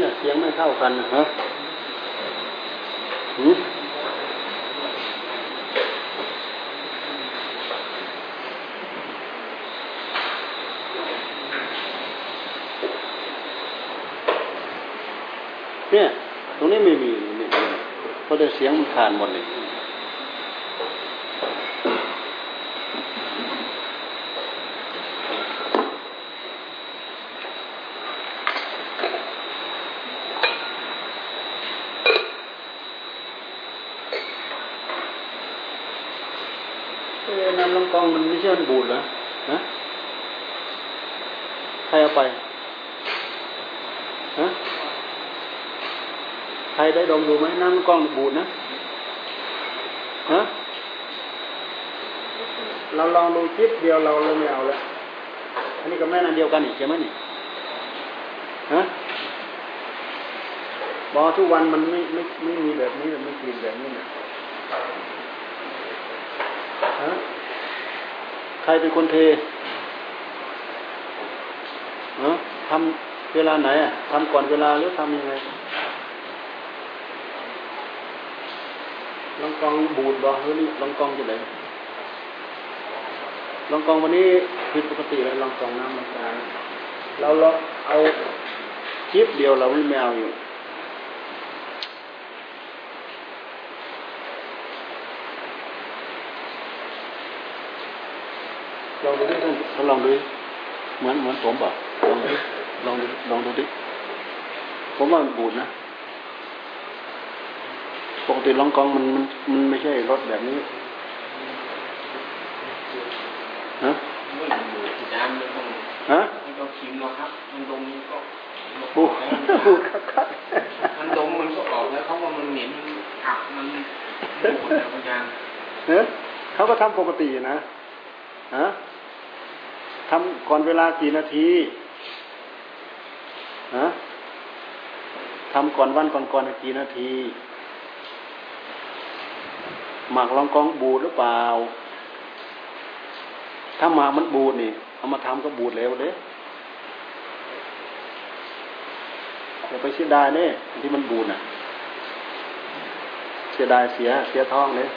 เนี่ยเสียงไม่เท่ากันนะฮะเนี่ย ตรงนี้ไม่มีนี่เพราะแต่เสียงมันขานหมดเลยเอ้น้ำลำกองมันไม่ใช่มันบูดเหรอฮะใครเอาไป ฮะ ใครได้ดมดูไหมน้ำกล้องบูดนะฮะเราลองดูคลิปเดียวเราเลยไม่เอาแล้วอันนี้กับแม่นันเดียวกันอีกใช่ไหมนี่ฮะบอกทุกวันมันไม่ไม่ไม่มีแบบนี้ไม่กินแบบนี้นะฮะใครเป็นคนเทฮะทำ เวลาไหนอะทำก่อนเวลาหรือทำยังไงลองกองบูดบ่หรือนี่ลองกองจะไหนลองกองวันนี้ผิดปกติเลยลองกองน้ำลองกองเราเราเอาคลิปเดียวเราไม่เอาอยู่ลองดูดิท่านลองดูเหมือนเหมือนผมเปล่าลองดูดิ ลองดูลองดูดิผมว่ามันบูดนะปกติลองกองมันมันมันไม่ใช่รถแบบนี้ฮะมันอยู่ที่ด้านมันต้องฮะมันต้องชิมหรอกครับ มันดมมันก็บูดบูดครับครับมันดมมันก็ออกแล้วเขาว่ามันเหม็นมันอับมันบูดนะอาจารย์เฮ้เขาก็ทำปกตินะฮะทำก่อนเวลากี่นาที ฮะ ทำก่อนวันก่อนก่อนกี่นาทีหมักลองกองบูดหรือเปล่า ถ้าหมากมันบูดนี่เอามาทำก็บูดเร็วเด้อย่าไปเสียดายเนี่ยที่มันบูดน่ะ เสียดายเสียเสียท้องเลย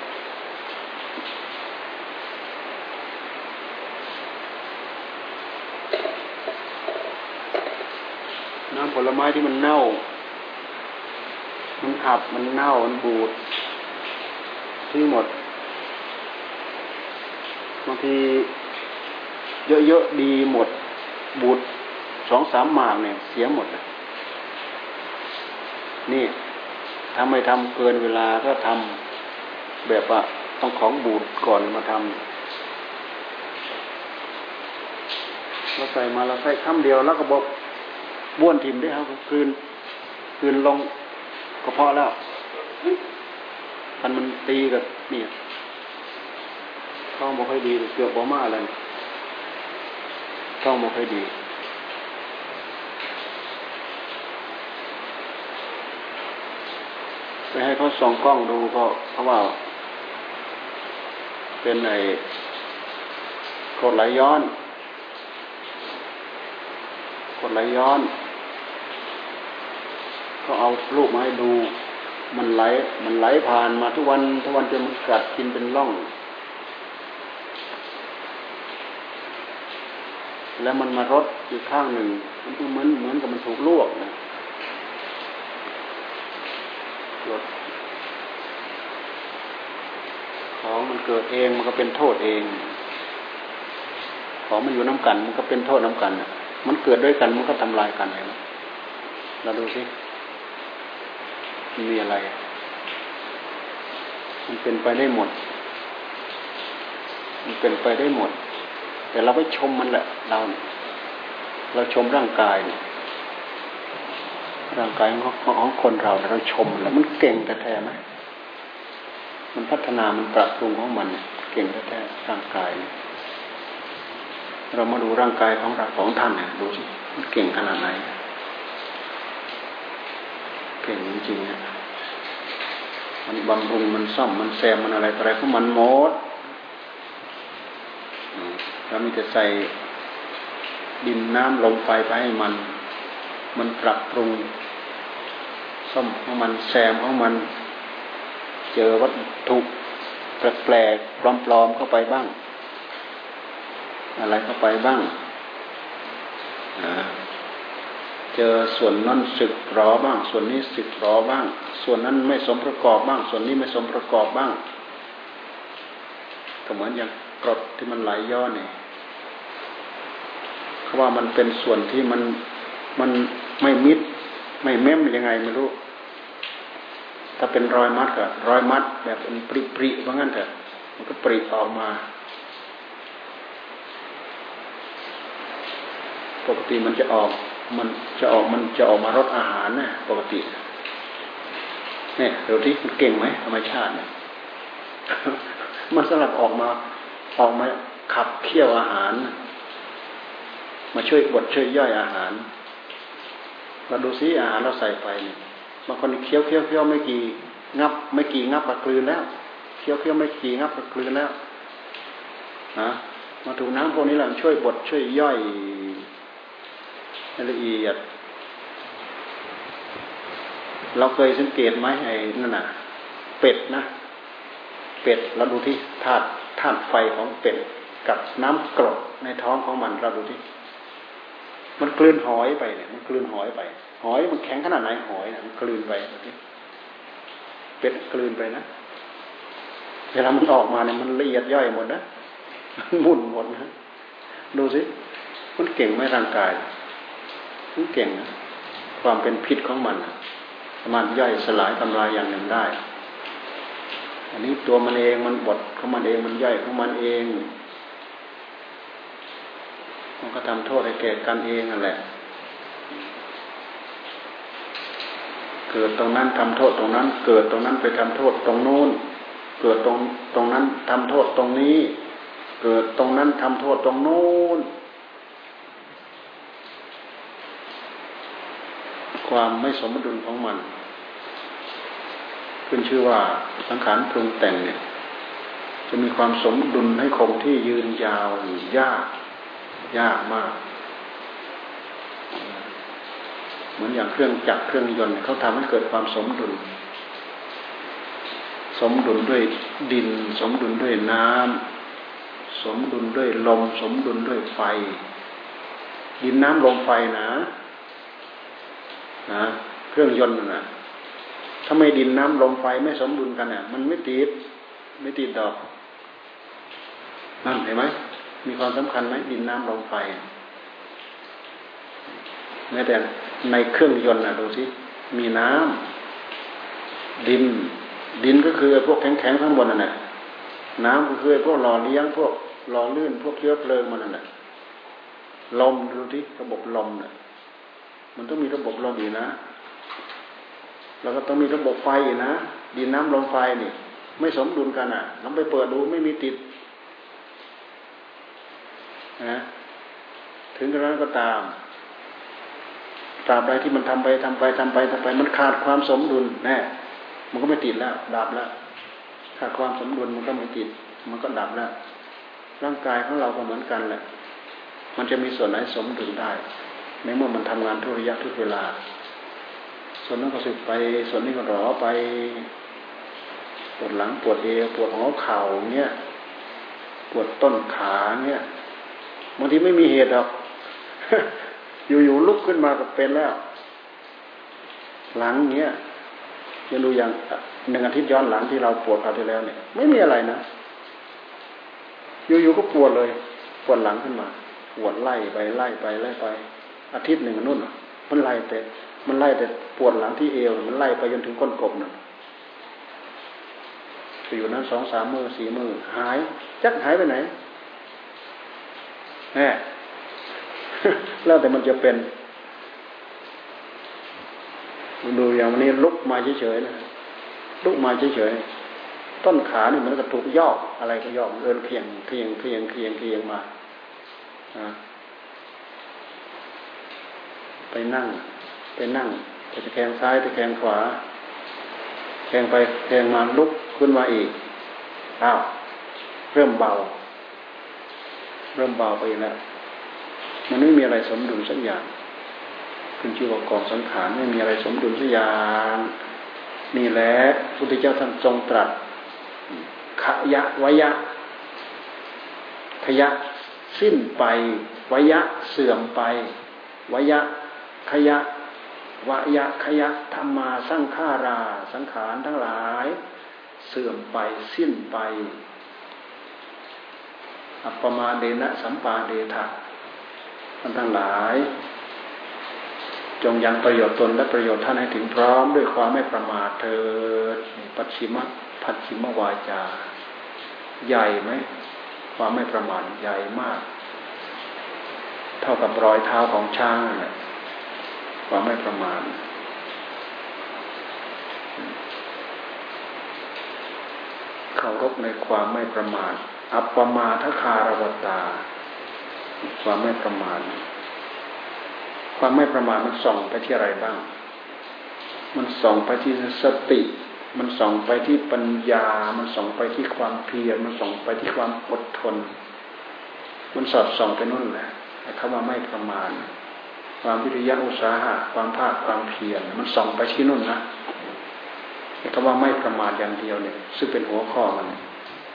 น้ำผลไม้ที่มันเน่า มันอับ มันเน่า มันบูดทิ้งหมด บางทีเยอะๆดีหมด บูดสองสามหมากเนี่ย เสียหมดเลยนี่ถ้าไม่ทำเกินเวลาก็ทำแบบว่าต้องของบูดก่อนมาทำเราใส่มาเราใส่คำเดียวแล้วก็บอกบ้วนทิมได้ครับคืน คืนลง ก็พอแล้วมันมันตีกับนี่ท้องบ่ค่อยดีเกือบบ่มาอะไรท้องบ่ค่อยดีไปให้เขาส่องกล้องดูก็เพราะว่า เป็นไอ้กดไหลย้อน กดไหลย้อน ก็เอารูปมาให้ดู มันไหล มันไหลผ่านมาทุกวันทุกวันจนมันกัดกินเป็นร่อง แล้วมันมารดอยู่ข้างหนึ่ง มันก็เหมือนเหมือนกับมันถูกลวกนะรดของมันเกิดเองมันก็เป็นโทษเอง ของมันอยู่น้ำกัน มันก็เป็นโทษน้ำกันอะมันเกิดด้วยกันมันก็ทำลายกันเลยนะเราดูสิ มีอะไร มันเป็นไปได้หมด มันเป็นไปได้หมด แต่เราไปชมมันแหละ เรา เราชมร่างกายเนี่ยร่างกายของของคนเราเราชมแล้วมันเก่งแท้ไหมมันพัฒนา มันปรับปรุงของมันเก่งแท้ร่างกาย เรามาดูร่างกายของเราของท่านเนี่ยดูสิมันเก่งขนาดไหน เก่งจริงๆนี่มันบำรุงมันซ่อมมันแซมมันอะไรอะไรของมันหมดเรามีแต่ใส่ดินน้ำลมไฟไปให้มัน มันปรับปรุงก็ของมันแซมของมัน เจอวัตถุแปลกๆปลอมๆเข้าไปบ้าง อะไรเข้าไปบ้าง เจอส่วนนั้นสึกรอบ้าง ส่วนนี้สึกรอบ้าง ส่วนนั้นไม่สมประกอบบ้าง ส่วนนี้ไม่สมประกอบบ้างก็เหมือนอย่างกรดที่มันไหลย้อนเนี่ยเขาว่ามันเป็นส่วนที่มันมันไม่มิด ไม่เม้มยังไงไม่รู้ ถ้าเป็นรอยมัดก็รอยมัด แบบเป็นปริปริว่างั้นเถอะมันก็ปริออกมา ปกติมันจะออก มันจะออกมันจะออกมารสอาหารนะปกติเนี่ยเดี๋ยวที่มันเก่งไหมธรรมชาติเนี่ยมันสลับออกมาออกมาขับเคี่ยวอาหาร มาช่วยบดช่วยย่อยอาหารเราดูซิอาหารเราใส่ไปเนี่ยบางคนเคี้ยวเคี้ยวเคี้ยวไม่กี่งับ ไม่กี่งับกระกลืนแล้วเคี้ยวเคี้ยวไม่กี่งับกระกลืนแล้วนะมาถูกน้ำพวกนี้แหละช่วยบดช่วยย่อย ละเอียด เราเคยสังเกตไหมไอ้นั่นน่ะ เป็ดนะ เป็ดเราดูที่ธาตุธาตุไฟของเป็ดกับน้ำกรดในท้องของมันเราดูที่มันกลืนหอยไปเนี่ย มันกลืนหอยไป หอยมันแข็งขนาดไหนหอยเนี่ยมันกลืนไปดูที่เป็ดกลืนไปนะเวลามันออกมาเนี่ยมันละเอียดย่อยหมดนะมันมุนหมดนะดูสิมันเก่งไหมร่างกาย มันเก่งนะความเป็นพิษของมันสามารถย่อยสลายทำลายอย่างหนึ่งได้ อันนี้ตัวมันเองมันบดของมันเองมันย่อยของมันเอง มันก็ทำโทษให้แก่กันเองนั่นแหละ เกิดตรงนั้นทำโทษตรงนั้น เกิดตรงนั้นไปทำโทษตรงโน้น เกิดตรงตรงนั้นทำโทษตรงนี้ เกิดตรงนั้นทำโทษตรงโน้น ความไม่สมดุลของมันขึ้นชื่อว่าสังขารปรุงแต่งเนี่ย จะมีความสมดุลให้คงที่ยืนยาวยาก ยากมาก เหมือนอย่างเครื่องจักรเครื่องยนต์เขาทำให้เกิดความสมดุล สมดุลด้วยดิน สมดุลด้วยน้ำสมดุลด้วยลม สมดุลด้วยไฟ ดินน้ำลมไฟนะ นะเครื่องยนต์นะถ้าไม่ดินน้ำลมไฟไม่สมดุลกันเนี่ยมันไม่ติดไม่ติดดอกนั่นเห็นไหมมีความสำคัญไหมดินน้ำลมไฟแม้แต่ในเครื่องยนต์นะดูสิมีน้ำดิน ดินก็คือพวกแข็งๆข้างบนนั่นแหละน้ำก็คือพวกหล่อเลี้ยงพวกหล่อลื่น พวกเชื้อเพลิงมันนั่นแหละลมดูที่ระบบลมเนี่ย มันต้องมีระบบลมอยู่นะ แล้วก็ต้องมีระบบไฟนะ ดินน้ำลมไฟนี่ ไม่สมดุลกันอะลองไปเปิดดูไม่มีติดนะถึงกระนั้นก็ตามตราบใดที่มันทำไปทำไปทำไปทำไป มันขาดความสมดุลแน่มันก็ไม่ติดแล้ว ดับแล้วขาดความสมดุลมันก็ไม่ติด มันก็ดับแล้ว ร่างกายของเราก็เหมือนกันแหละ มันจะมีส่วนไหนสมดุลได้ ในเมื่อมันทำงานทุกระยะทุกเวลา ส่วนนั้นก็สึกไป ส่วนนี้ก็รอไปปวดหลังปวดเอวปวดหัวเข่าเงี้ยปวดต้นขาเงี้ยบางทีไม่มีเหตุหรอก อยู่ๆลุกขึ้นมาก็เป็นแล้ว หลังเงี้ยยังดูอย่างหนึ่งอาทิตย์ย้อนหลังที่เราปวดคราวที่แล้วเนี่ย ไม่มีอะไรนะอยู่ๆก็ปวดเลย ปวดหลังขึ้นมาปวดไล่ไปไล่ไปไล่ไป อาทิตย์หนึ่งนู่นมันไล่แต่ มันไล่แต่ปวดหลังที่เอว มันไล่ไปจนถึงก้นกบนั่นอยู่นั้นสองสามมือสี่มือหาย จักหายไปไหนแหมแล้วแต่มันจะเป็นดูอย่างวันนี้ลุกมาเฉยๆนะลุกมาเฉยๆต้นขานี่มันก็ถูกย่ออะไรก็ย่อเอินเคียงเคียงเคียงเคียงเคียงมาอ่า ไปนั่ง ไปนั่งจะแขงซ้ายจะแขงขวาแขงไปแขงมาลุกขึ้นมาอีกอ้าวเริ่มเบา เริ่มเบาไปแล้วมันไม่มีอะไรสมดุลสักอย่างกขึ้นชื่อว่ากองสังขารไม่มีอะไรสมดุลสักอย่างนี่แหละพุทธเจ้าท่านทรงตรัสขยะวยะขยะสิ้นไปวยะเสื่อมไปวยะ ขยะวยะขยะธรรมาสังขารา สังขารทั้งหลาย เสื่อมไปสิ้นไป อัปมาเดนะสัมปาเดทะมันทั้งหลาย จงยังประโยชน์ตนและประโยชน์ท่านให้ถึงพร้อมด้วยความไม่ประมาทเถิดปัจฉิมปัจฉิมวาจา ใหญ่ไหมความไม่ประมาทใหญ่มาก เท่ากับรอยเท้าของช้างน่ะ ความไม่ประมาทเคารพในความไม่ประมาท อัปปมาทคารวตา ความไม่ประมาท ความไม่ประมาทมันส่องไปที่อะไรบ้าง มันส่องไปที่สติ มันส่องไปที่ปัญญา มันส่องไปที่ความเพียร มันส่องไปที่ความอดทน มันสอดส่องไปนู่นแหละคำว่าไม่ประมาท ความวิริยะอุตสาหะความภาคความเพียรมันส่องไปที่นู่นนะคำว่าไม่ประมาทอย่างเดียวเนี่ย ซึ่งเป็นหัวข้อมัน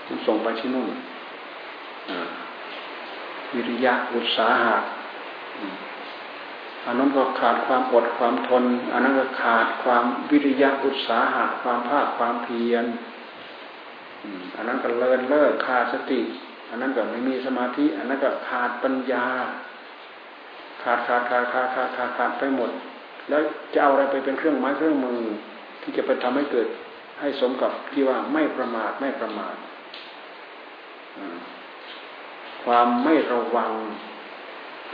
มันส่งไปที่นู่นวิริยะอุตสาหะอันนั้นก็ขาดความอดความทนอันนั้นก็ขาดความวิริยะอุตสาหะความภาคความเพียรอันนั้นก็เลินเลิกขาดสติ อันนั้นก็ไม่มีสมาธิ อันนั้นก็ขาดปัญญา ขาดขาดขาดขาดขาดขาดขาดไปหมด แล้วจะเอาอะไรไปเป็นเครื่องไม้เครื่องมือ ที่จะไปทำให้เกิดให้สมกับที่ว่าไม่ประมาทไม่ประมาทความไม่ระวัง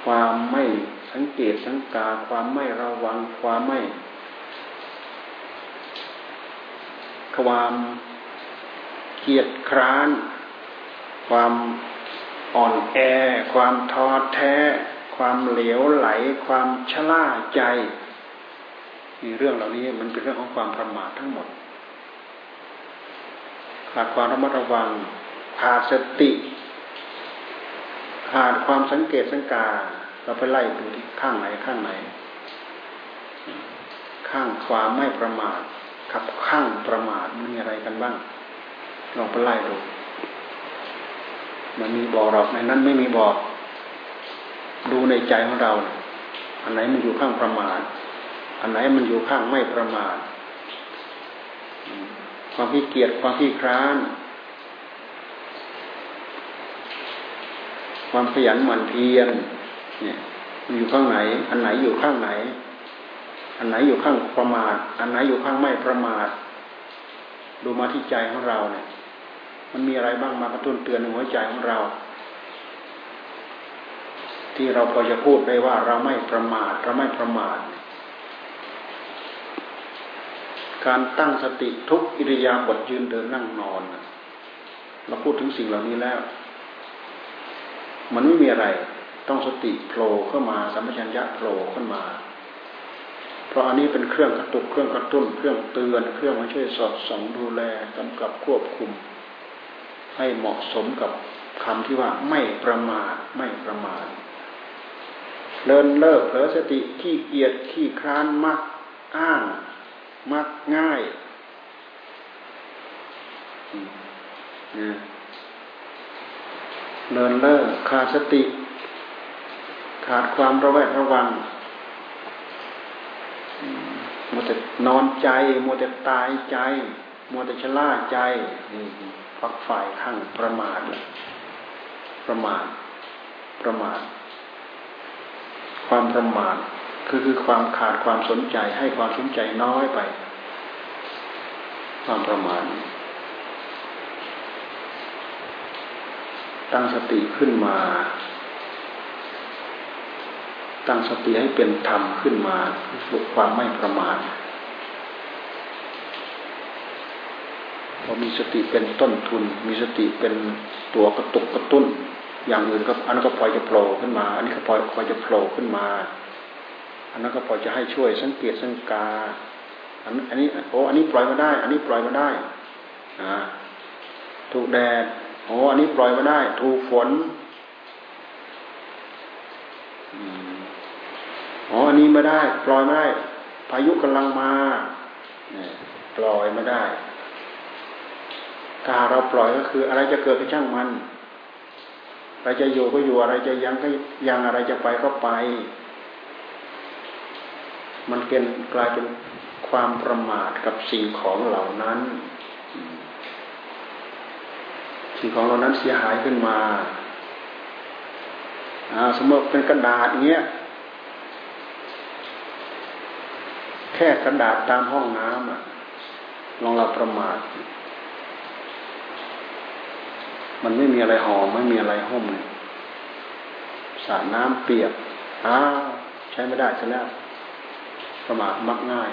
ความไม่สังเกตสังกา ความไม่ระวัง ความไม่ ความเกียดคร้าน ความอ่อนแอ ความท้อแท้ ความเหลวไหล ความชล่าใจมีเรื่องเหล่านี้มันเป็นเรื่องของความประมาททั้งหมดขาดความระมัดระวังขาดสติขาดความสังเกตสังกา เราไปไล่ดูที่ข้างไหนข้างไหน ข้างความไม่ประมาทกับข้างประมาทมีอะไรกันบ้างลองไปไล่ดูมันมีบอกหรอกในนั้นไม่มีบอก ดูในใจของเรา อันไหนมันอยู่ข้างประมาท อันไหนมันอยู่ข้างไม่ประมาท ความขี้เกียจความขี้คร้าน ความขยันหมั่นเพียร เนี่ยอยู่ข้างไหน อันไหนอยู่ข้างไหน อันไหนอยู่ข้างประมาท อันไหนอยู่ข้างไม่ประมาท ดูมาที่ใจของเราเนี่ย มันมีอะไรบ้างมากระตุ้นเตือนในหัวใจของเรา ที่เราพอจะพูดได้ว่าเราไม่ประมาทเราไม่ประมาท การตั้งสติทุกอิริยาบถยืนเดินนั่งนอนเราพูดถึงสิ่งเหล่านี้แล้ว มันไม่มีอะไร ต้องสติโผล่เข้ามาสัมปชัญญะโผล่ขึ้นมา เพราะอันนี้เป็นเครื่องกระตุกเครื่องกระตุ้น เครื่องเตือน เครื่องมาช่วยสอดส่องดูแลกำกับควบคุม ให้เหมาะสมกับคำที่ว่าไม่ประมาทไม่ประมาท เลินเลิกเผลอสติขี้เกียจขี้คร้านมักอ้างมักง่ายนะเลินเล่อขาดสติ ขาดความระแวดระวังมัวแต่นอนใจ มัวแต่ตายใจ มัวแต่ชะล่าใจนี่ฝักฝ่ายข้างประมาทประมาทประมาท ความประมาทคือคือความขาดความสนใจให้ความสนใจน้อยไป ความประมาทตั้งสติขึ้นมา ตั้งสติให้เป็นธรรมขึ้นมาฝึกความไม่ประมาทพอมีสติเป็นต้นทุน มีสติเป็นตัวกระตุกกระตุ้น อย่างอื่นก็อันนั้นก็พอจะโผล่ขึ้นมา อันนี้ก็พอพอจะโผล่ขึ้นมา อันนั้นก็พอจะให้ช่วยสังเกตสังกาอันอันนี้โอ้อันนี้ปล่อยมาได้ อันนี้ปล่อยมาได้อ่าถูกแดดโอ้อันนี้ปล่อยมาได้ ถูกฝนอ๋ออันนี้ไม่ได้ ปล่อยไม่ได้ พายุกำลังมาปล่อยไม่ได้ ถ้าเราปล่อยก็คือ อะไรจะเกิดก็ช่างมัน อะไรจะอยู่ก็อยู่อะไรจะยังก็ยังอะไรจะไปก็ไป มันเป็นกลายเป็นความประมาทกับสิ่งของเหล่านั้น สิ่งของเหล่านั้นเสียหายขึ้นมาสมมติเป็นกระดาษเงี้ยแค่กระดาษตามห้องน้ำอะลองเราประมาท มันไม่มีอะไรห่อไม่มีอะไรห่มเลยสาดน้ำเปียกอ้าใช้ไม่ได้ซะแล้วประมาทมักง่าย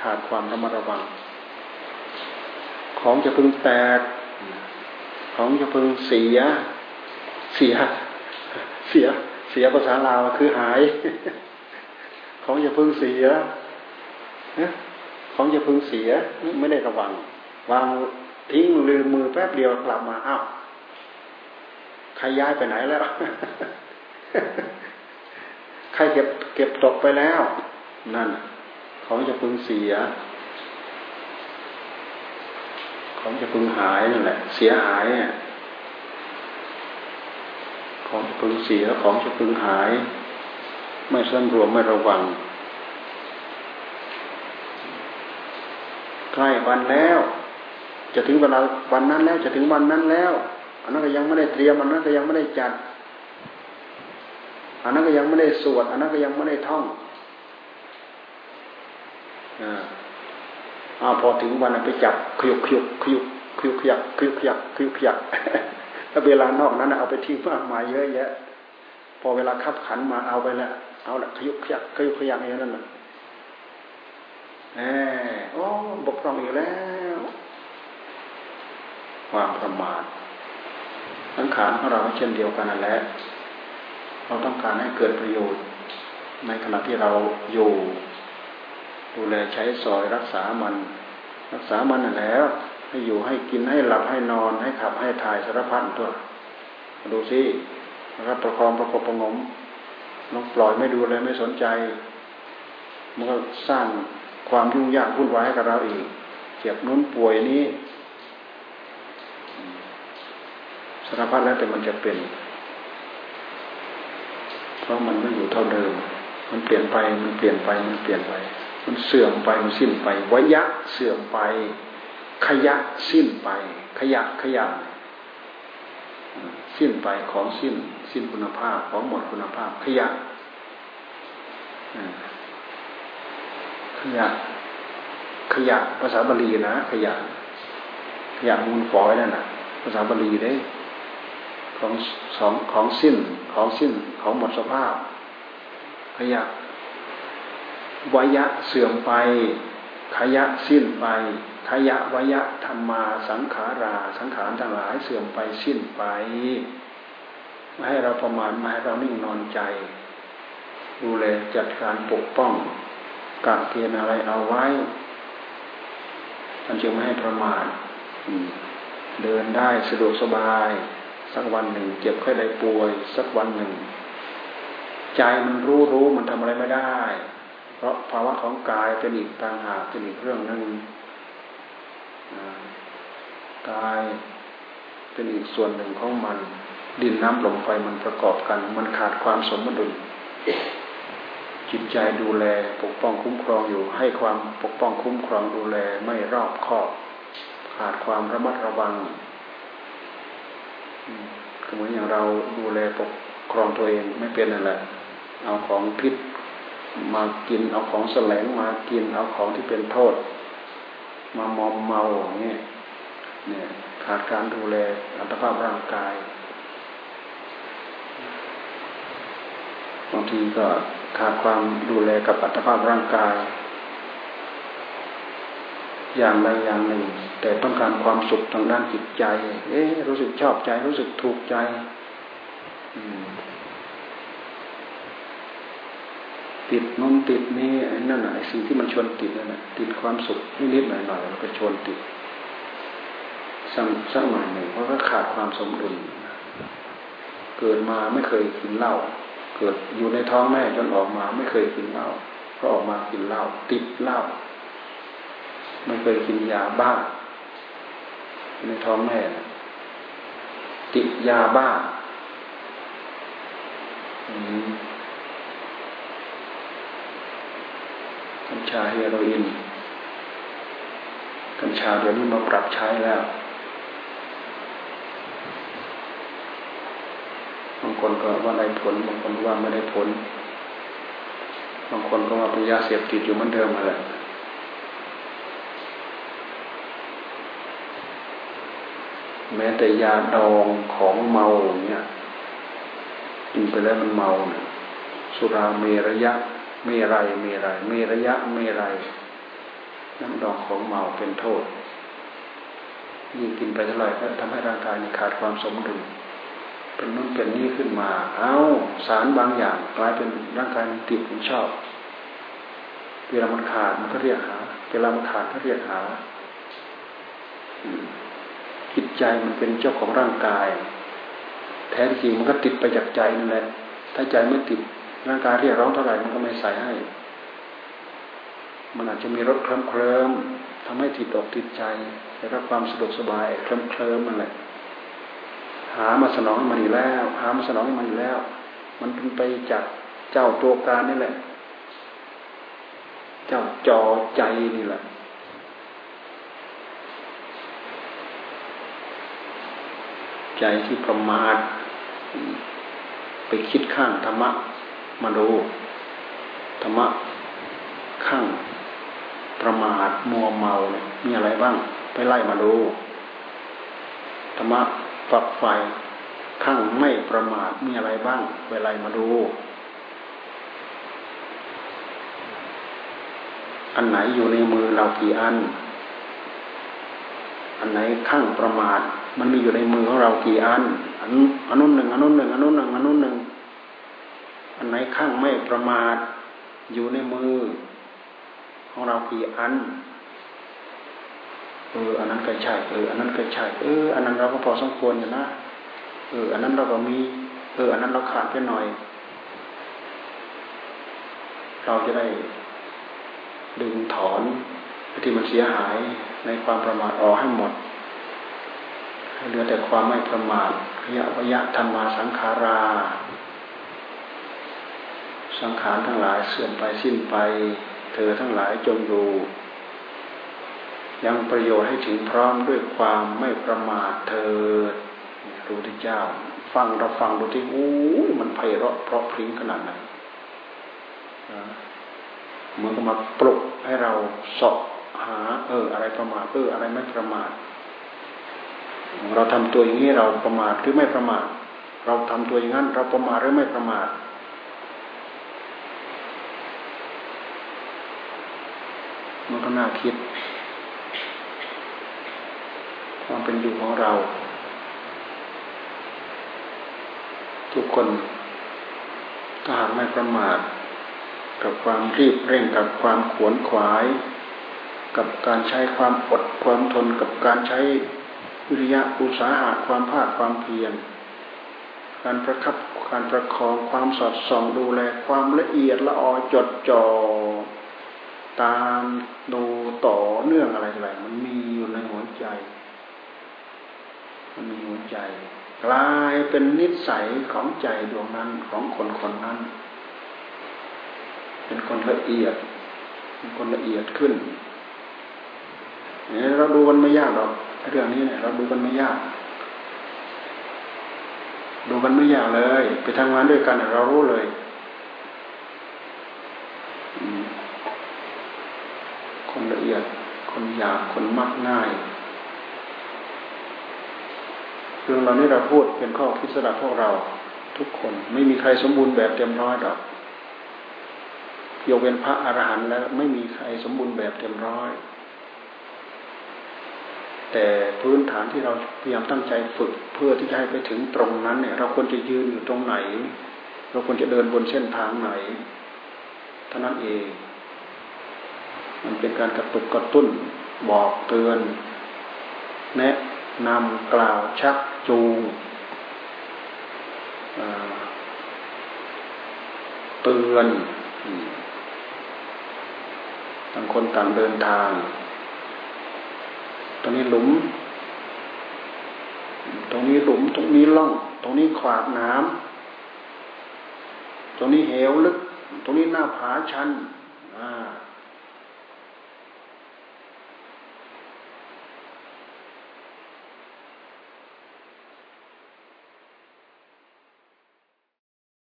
ขาดความระมัดระวัง ของจะพึงแตก ของจะพึงเสีย เสีย เสีย เสียภาษาลาวคือหาย ของจะพึงเสียของจะพึงเสียไม่ได้ระวัง วางทิ้งลืมมือแป๊บเดียวกลับมาอ้าว ใครย้ายไปไหนแล้ว ใครเก็บเก็บตกไปแล้ว นั่นของจะพึงเสีย ของจะพึงหายนั่นแหละ เสียหายเนี่ยของจะพึงเสียของจะพึงหาย ไม่สำรวมไม่ระวังใกล้วันแล้ว จะถึงเวลาวันนั้นแล้ว จะถึงวันนั้นแล้ว นนั้นก็ยังไม่ได้เตรียมอันนั้นก็ยังไม่ได้จัด อันนั้นก็ยังไม่ได้สวด อันนั้นก็ยังไม่ได้ท่องอ่าพอถึงวันไปจับขยุกขยุกขยุกขยุกขยักขยุกขยักขยุกขยักถ้าเวลานอกนั้นเอาไปทิ้งมากมายเยอะแยะ พอเวลาขับขันมาเอาไปแล้วเอาละขยุกขยักขยุกขยักอย่างนั้นแหละแหมโอ้บกพร่องอยู่แล้ว ความประมาท สังขารของเราเช่นเดียวกันนั่นแหละ เราต้องการให้เกิดประโยชน์ ในขณะที่เราอยู่ ดูแลใช้สอยรักษามัน รักษามันนั่นแล้ว ให้อยู่ให้กินให้หลับให้นอน ให้ขับให้ถ่ายสารพัดตัวดูสิรับประคองประกบประงมลองปล่อยไม่ดูเลยไม่สนใจ มันก็สร้างความยุ่งยากวุ่นวายให้กับเราอีก เจ็บนู้นป่วยนี้ สารพัดแล้วแต่มันจะเป็น เพราะมันไม่อยู่เท่าเดิม มันเปลี่ยนไป มันเปลี่ยนไป มันเปลี่ยนไป มันเสื่อมไป มันสิ้นไปวยะเสื่อมไป ขยะสิ้นไป ขยะขยะสิ้นไปของสิ้น สิ้นคุณภาพของหมดคุณภาพ ขยะขยะขยะภาษาบาลีนะ ขยะขยะมูลฝอยนั่นนะภาษาบาลีได้ ของสองของสิ้นของสิ้นของหมดสภาพขยะวยะเสื่อมไป ขยะสิ้นไป ขยะวยะธรรมาสังขารา สังขารทั้งหลายเสื่อมไปสิ้นไปไม่ให้เราประมาทไม่ให้เรานิ่งนอนใจ ดูแลจัดการปกป้องกะเกณฑ์อะไรเอาไว้มันจึงไม่ให้ประมาทเดินได้สะดวกสบาย สักวันหนึ่ง เจ็บไข้ได้ป่วย สักวันหนึ่ง ใจมันรู้รู้มันทำอะไรไม่ได้ เพราะภาวะของกายเป็นอีกต่างหากเป็นอีกเรื่องหนึ่งกายเป็นอีกส่วนหนึ่งของมัน ดินน้ำลมไฟมันประกอบกัน มันขาดความสมดุลจิตใจดูแลปกป้องคุ้มครองอยู่ ให้ความปกป้องคุ้มครองดูแลไม่รอบคอบ ขาดความระมัดระวัง เหมือนอย่างเราดูแลปกครองตัวเองไม่เป็นนั่นแหละเอาของพิษมากินเอาของแสลงมากินเอาของที่เป็นโทษ มามอมเมาอย่างนี้เนี่ยขาดการดูแลอัตภาพร่างกายบางทีก็ขาดความดูแลกับอัตภาพร่างกาย อย่างใดอย่างหนึ่ง แต่ต้องการความสุขทางด้านจิตใจ เอ๊รู้สึกชอบใจรู้สึกถูกใจติดนนติดนี่ไอ้นั่นไอ้สิ่งที่มันชวนติดนั่นแหละติดความสุขนิดๆหน่อยๆมันก็ชวนติดสักสักหน่อยหนึ่งเพราะว่าขาดความสมดุลเกิดมาไม่เคยกินเหล้าเกิดอยู่ในท้องแม่จนออกมาไม่เคยกินเหล้าเพราะออกมากินเหล้าติดเหล้า ไม่เคยกินยาบ้าในท้องแม่ ติดยาบ้ากัญชาเฮโรอีนกัญชาเดี๋ยวนี้มาปรับใช้แล้วบางคนก็ว่าได้ผลบางคนว่าไม่ได้ผลบางคนก็ว่าเป็นยาเสพติดอยู่เหมือนเดิมมาแหละ แม้แต่ยาดองของเมาเนี่ยกินไปแล้วมันเมาเนี่ยสุราเมระยะ เมรัยเมรัยเมระยะ เมรัยน้ำดองของเมาเป็นโทษยิ่งกินไปเท่าไหร่ก็ทำให้ร่างกายขาดความสมดุลเป็นนู่นเป็นนี่ขึ้นมา เอาสารบางอย่างกลายเป็นร่างกายมันติดมันชอบ เวลามันขาดมันก็เรียกหา เวลามันขาดก็เรียกหา จิตใจมันเป็นเจ้าของร่างกาย แท้จริงมันก็ติดไปจากใจนั่นแหละถ้าใจไม่ติดร่างกายเรียกร้องเท่าไหร่มันก็ไม่ใส่ให้ มันอาจจะมีรสเคลิ้มเคลิ้มทำให้ติดอกติดใจได้รับความสะดวกสบายเคลิ้มเคลิ้มมันแหละหามาสนองมันอีกแล้ว หามาสนองมันอีกแล้ว มันเป็นไปจากเจ้าตัวการนี่แหละ เจ้าจอใจนี่แหละ ใจที่ประมาทไปคิดข้างธรรมะมาดูธรรมะข้างประมาทมัวเมาเนี่ยมีอะไรบ้าง ไปไล่มาดูธรรมะฝักไฟข้างไม่ประมาทมีอะไรบ้าง ไปไล่มาดูอันไหนอยู่ในมือเรากี่อัน อันไหนข้างประมาท มันมีอยู่ในมือของเรากี่อันอันนนู้นหนึ่งอันนู้นหนึ่งอันนู้นหนึ่งอันนู้นหนึ่งอันไหนข้างไม่ประมาทอยู่ในมือ ของเรากี่อันเอออันนั้นก็ใช่เอออันนั้นก็ใช่เอออันนั้นเราก็พอสมควรอยู่นะเอออันนั้นเราก็มี เอออันนั้นเราขาดไปหน่อย เราจะได้ ดึงถอนที่มันเสียหายในความประมาทออกให้หมด เหลือแต่ความไม่ประมาทขยะวยะธรรมาสังขารา สังขารทั้งหลายเสื่อมไปสิ้นไป เธอทั้งหลายจงอยู่ ยังประโยชน์ให้ถึงพร้อมด้วยความไม่ประมาทเธอรู้ที่เจ้า ฟังเราฟังดูที่อู้มันไพเราะเพราะพริ้งขนาดไหนเหมือนกับมาปลุกให้เราสอบหา เออ อะไรประมาทเออ อะไรไม่ประมาท เราทำตัวอย่างนี้เราประมาทหรือไม่ประมาทเราทำตัวอย่างนั้น เราประมาทหรือไม่ประมาทมันก็น่าคิด ความเป็นอยู่ของเรา ทุกคนถ้าหากไม่ประมาทกับความรีบเร่งกับความขวนขวาย กับการใช้ความอดความทนกับการใช้ วิริยะอุตสาหะความภาคความเพียรการประคับการประคองความสอดส่องดูแลความละเอียดละออจดจ่อตามดูต่อเนื่องอะไรอะไรมันมีอยู่ในหัวใจ มันมีหัวใจ กลายเป็นนิสัยของใจดวงนั้นของคนคนนั้น เป็นคนละเอียดเป็นคนละเอียดขึ้นเนี่ยเราดูมันไม่ยากหรอก เรื่องนี้เนี่ยเราดูกันไม่ยาก ดูกันไม่ยากเลย ไปทำงานด้วยกันเรารู้เลยคนละเอียด คนอยากคนมักง่ายเรื่องเรานี้เราพูดเป็นข้อคิดสำหรับพวกเรา ทุกคนไม่มีใครสมบูรณ์แบบเต็มร้อยหรอกยกเว้นพระอรหันต์แล้ว ไม่มีใครสมบูรณ์แบบเต็มร้อย แต่พื้นฐานที่เราพยายามตั้งใจฝึกเพื่อที่จะให้ไปถึงตรงนั้นเนี่ย เราควรจะยืนอยู่ตรงไหน เราควรจะเดินบนเส้นทางไหนเท่านั้นเอง มันเป็นการกระตุกกระตุ้นบอกเตือน แนะนำกล่าวชักจูงเตือนต่างคนต่างเดินทาง ตรงนี้หลุม ตรงนี้หลุม ตรงนี้ล่อง ตรงนี้ขวากน้ำตรงนี้เหวลึก ตรงนี้หน้าผาชันอ่า